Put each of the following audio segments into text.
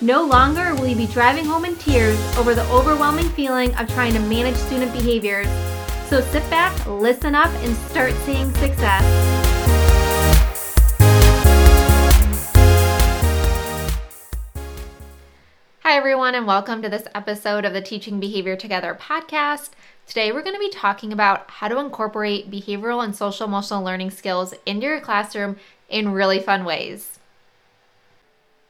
No longer will you be driving home in tears over the overwhelming feeling of trying to manage student behaviors. So sit back, listen up, and start seeing success. Hi, everyone, and welcome to this episode of the Teaching Behavior Together podcast. Today, we're going to be talking about how to incorporate behavioral and social emotional learning skills into your classroom in really fun ways.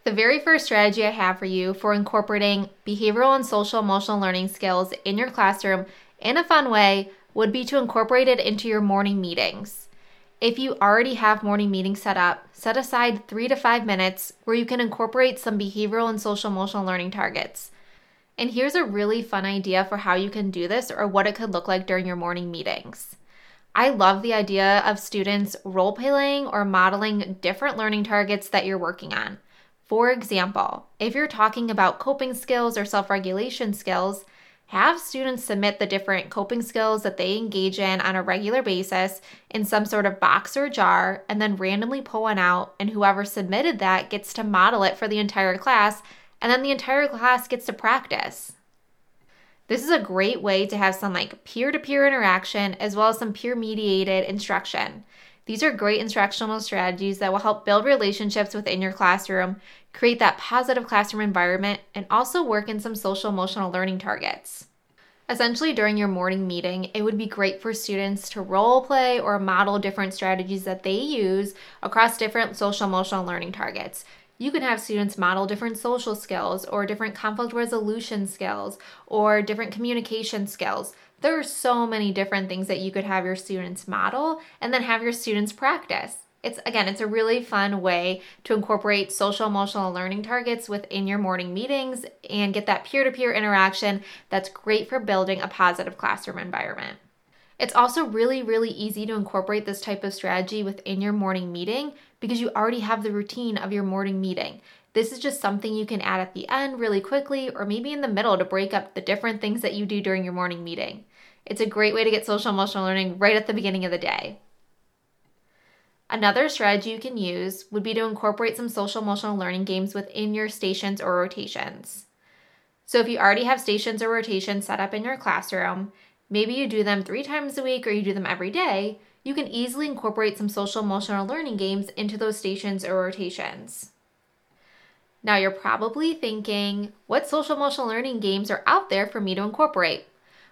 The very first strategy I have for you for incorporating behavioral and social emotional learning skills in your classroom in a fun way would be to incorporate it into your morning meetings. If you already have morning meetings set up, set aside three to five minutes where you can incorporate some behavioral and social emotional learning targets. And here's a really fun idea for how you can do this or what it could look like during your morning meetings. I love the idea of students role playing or modeling different learning targets that you're working on. For example, if you're talking about coping skills or self regulation skills, have students submit the different coping skills that they engage in on a regular basis in some sort of box or jar, and then randomly pull one out, and whoever submitted that gets to model it for the entire class, and then the entire class gets to practice. This is a great way to have some like peer to peer interaction as well as some peer mediated instruction. These are great instructional strategies that will help build relationships within your classroom, create that positive classroom environment, and also work in some social emotional learning targets. Essentially, during your morning meeting, it would be great for students to role play or model different strategies that they use across different social emotional learning targets. You can have students model different social skills or different conflict resolution skills or different communication skills. There are so many different things that you could have your students model and then have your students practice. It's again, it's a really fun way to incorporate social emotional learning targets within your morning meetings and get that peer to peer interaction that's great for building a positive classroom environment. It's also really, really easy to incorporate this type of strategy within your morning meeting because you already have the routine of your morning meeting. This is just something you can add at the end really quickly or maybe in the middle to break up the different things that you do during your morning meeting. It's a great way to get social emotional learning right at the beginning of the day. Another strategy you can use would be to incorporate some social emotional learning games within your stations or rotations. So, if you already have stations or rotations set up in your classroom, maybe you do them three times a week or you do them every day, you can easily incorporate some social emotional learning games into those stations or rotations. Now, you're probably thinking, what social emotional learning games are out there for me to incorporate?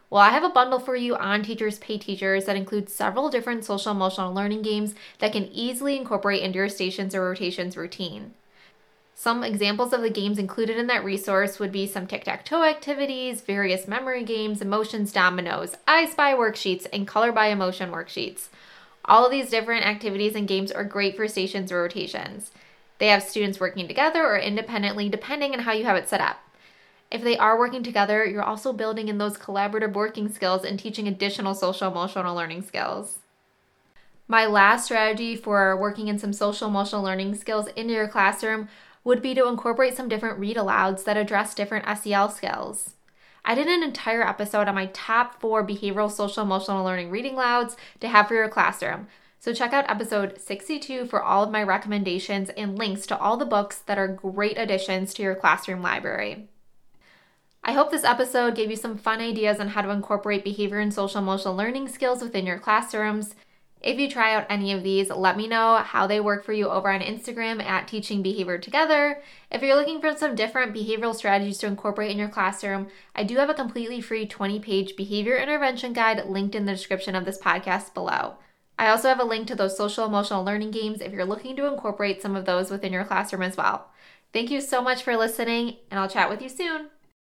Well, I have a bundle for you on Teachers Pay Teachers that includes several different social emotional learning games that can easily incorporate into your stations or rotations routine. Some examples of the games included in that resource would be some tic tac toe activities, various memory games, emotions dominoes, I Spy worksheets, and color by emotion worksheets. All of these different activities and games are great for stations or rotations. They have students working together or independently, depending on how you have it set up. If they are working together, you're also building in those collaborative working skills and teaching additional social emotional learning skills. My last strategy for working in some social emotional learning skills into your classroom would be to incorporate some different read alouds that address different SEL skills. I did an entire episode on my top four behavioral social emotional learning read alouds to have for your classroom. So check out episode 62 for all of my recommendations and links to all the books that are great additions to your classroom library. I hope this episode gave you some fun ideas on how to incorporate behavior and social emotional learning skills within your classrooms. If you try out any of these, let me know how they work for you over on Instagram at Teaching Behavior Together. If you're looking for some different behavioral strategies to incorporate in your classroom, I do have a completely free 20 page behavior intervention guide linked in the description of this podcast below. I also have a link to those social emotional learning games if you're looking to incorporate some of those within your classroom as well. Thank you so much for listening, and I'll chat with you soon.